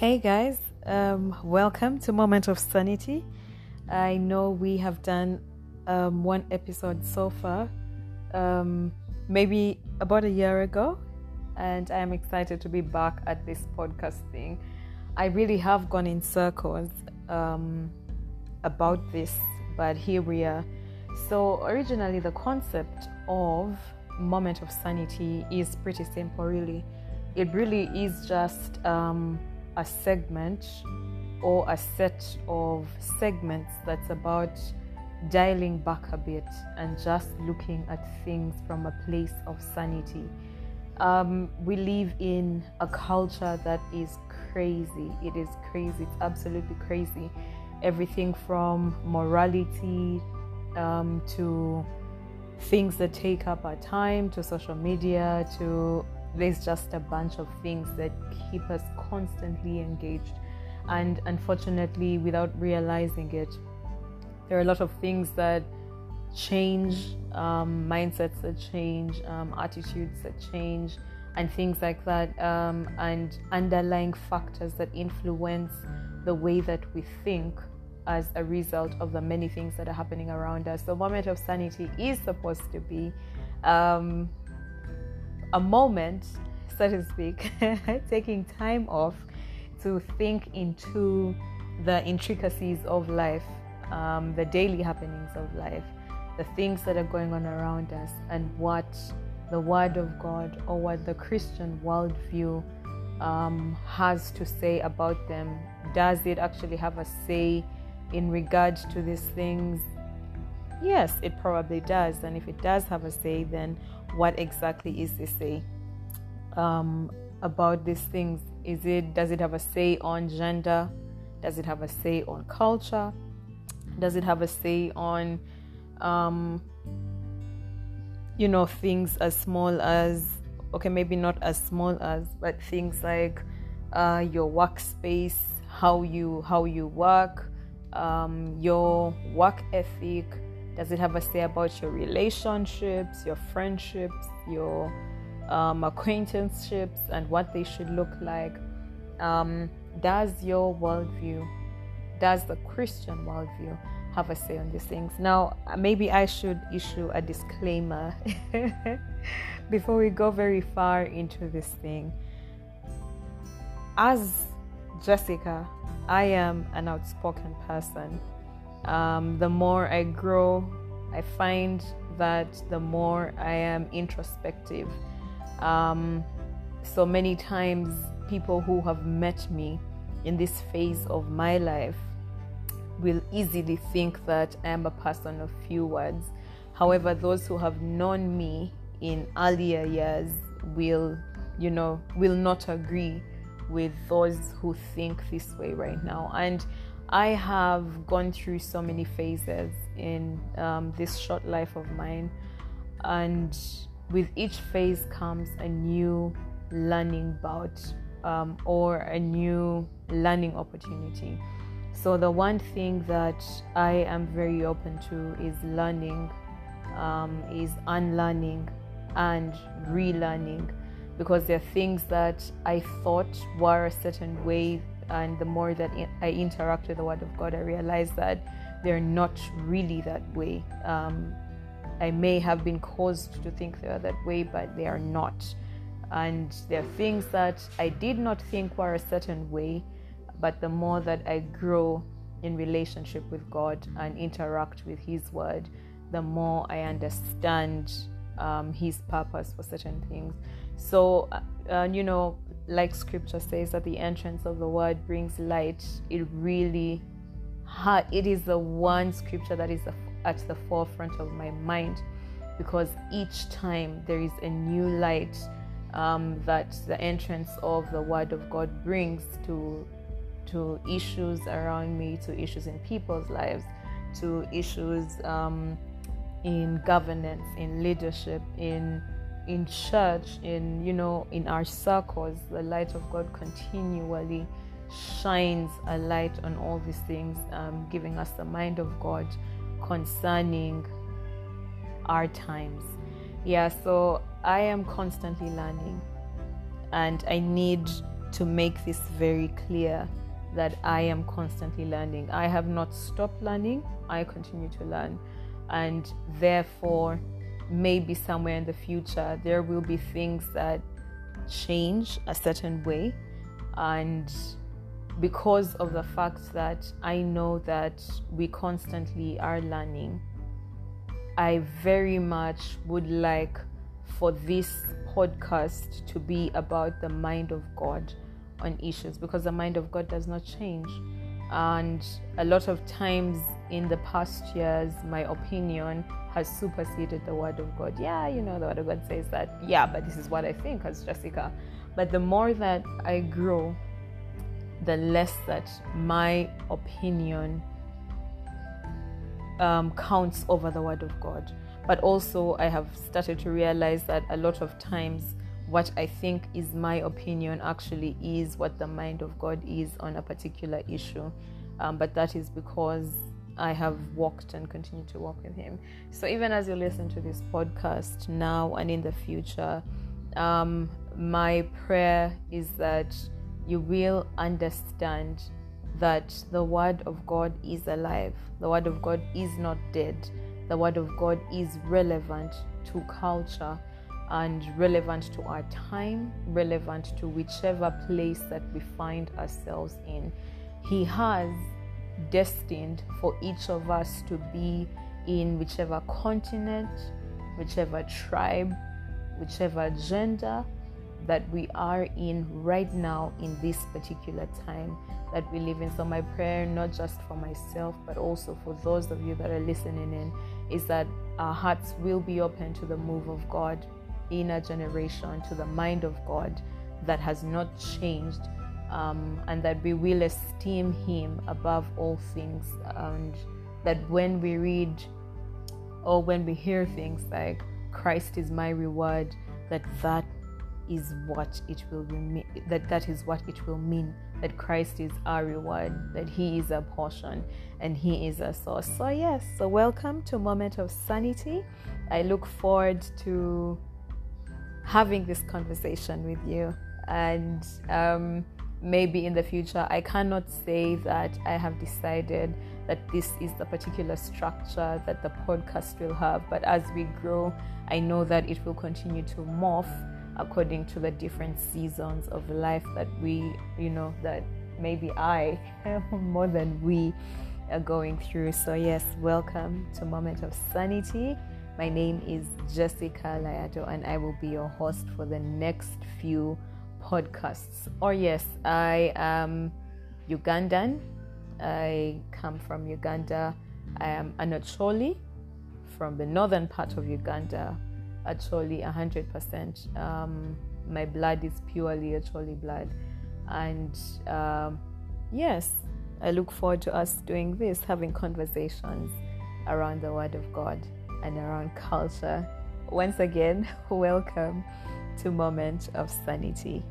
Hey guys, um, welcome to Moment of Sanity. I know we have done um, one episode so far, um, maybe about a year ago, and I am excited to be back at this podcast thing. I really have gone in circles um, about this, but here we are. So, originally, the concept of Moment of Sanity is pretty simple, really. It really is just um, a segment or a set of segments that's about dialing back a bit and just looking at things from a place of sanity. Um, we live in a culture that is crazy. It is crazy. It's absolutely crazy. Everything from morality um, to things that take up our time to social media to there's just a bunch of things that keep us constantly engaged. And unfortunately, without realizing it, there are a lot of things that change, um, mindsets that change, um, attitudes that change, and things like that, um, and underlying factors that influence the way that we think as a result of the many things that are happening around us. The moment of sanity is supposed to be um, a moment, so to speak, taking time off to think into the intricacies of life, um, the daily happenings of life, the things that are going on around us, and what the Word of God or what the Christian worldview um, has to say about them. Does it actually have a say in regard to these things? Yes, it probably does. And if it does have a say, then what exactly is the say um, about these things? Is it does it have a say on gender? Does it have a say on culture? Does it have a say on um, you know things as small as okay maybe not as small as but things like uh, your workspace how you how you work um, your work ethic does it have a say about your relationships, your friendships, your um, acquaintanceships, and what they should look like? Um, does your worldview, does the Christian worldview have a say on these things? Now, maybe I should issue a disclaimer before we go very far into this thing. As Jessica, I am an outspoken person um, the more I grow, I find that the more I am introspective. Um, so many times, people who have met me in this phase of my life will easily think that I am a person of few words. However, those who have known me in earlier years will, you know, will not agree with those who think this way right now. And I have gone through so many phases in um, this short life of mine, and with each phase comes a new learning bout um, or a new learning opportunity. So, the one thing that I am very open to is learning, um, is unlearning, and relearning because there are things that I thought were a certain way and the more that I interact with the Word of God, I realize that they're not really that way. Um, I may have been caused to think they are that way, but they are not. And there are things that I did not think were a certain way, but the more that I grow in relationship with God and interact with His Word, the more I understand um, His purpose for certain things. So, uh, you know, like scripture says that the entrance of the word brings light it really it is the one scripture that is at the forefront of my mind because each time there is a new light um, that the entrance of the word of god brings to to issues around me to issues in people's lives to issues um, in governance in leadership in in church, in you know, in our circles, the light of God continually shines a light on all these things, um, giving us the mind of God concerning our times. Yeah, so I am constantly learning, and I need to make this very clear that I am constantly learning. I have not stopped learning, I continue to learn. And therefore, maybe somewhere in the future, there will be things that change a certain way. And because of the fact that I know that we constantly are learning, I very much would like for this podcast to be about the mind of God on issues because the mind of God does not change. And a lot of times in the past years, my opinion has superseded the word of God. Yeah, you know, the word of God says that, yeah, but this is what I think as Jessica. But the more that I grow, the less that my opinion um, counts over the word of God. But also, I have started to realize that a lot of times what I think is my opinion actually is what the mind of God is on a particular issue. Um, but that is because I have walked and continue to walk with Him. So even as you listen to this podcast now and in the future, um, my prayer is that you will understand that the Word of God is alive. The Word of God is not dead. The Word of God is relevant to culture and relevant to our time, relevant to whichever place that we find ourselves in. He has destined for each of us to be in whichever continent, whichever tribe, whichever gender that we are in right now in this particular time that we live in. So, my prayer, not just for myself, but also for those of you that are listening in, is that our hearts will be open to the move of God in a generation to the mind of God that has not changed, um, and that we will esteem Him above all things. And that when we read or when we hear things like Christ is my reward, that that is what it will mean that that is what it will mean that Christ is our reward that he is a portion and he is a source so yes so welcome to moment of sanity i look forward to having this conversation with you. And um, maybe in the future, I cannot say that I have decided that this is the particular structure that the podcast will have. But as we grow, I know that it will continue to morph according to the different seasons of life that we, you know, that maybe I, more than we, are going through. So, yes, welcome to Moment of Sanity. My name is Jessica Layato, and I will be your host for the next few podcasts. Or, yes, I am Ugandan. I come from Uganda. I am an Acholi from the northern part of Uganda. Acholi, 100%. Um, my blood is purely Acholi blood. And um, yes, I look forward to us doing this, having conversations around the Word of God and around culture. Once again, welcome to Moment of Sanity.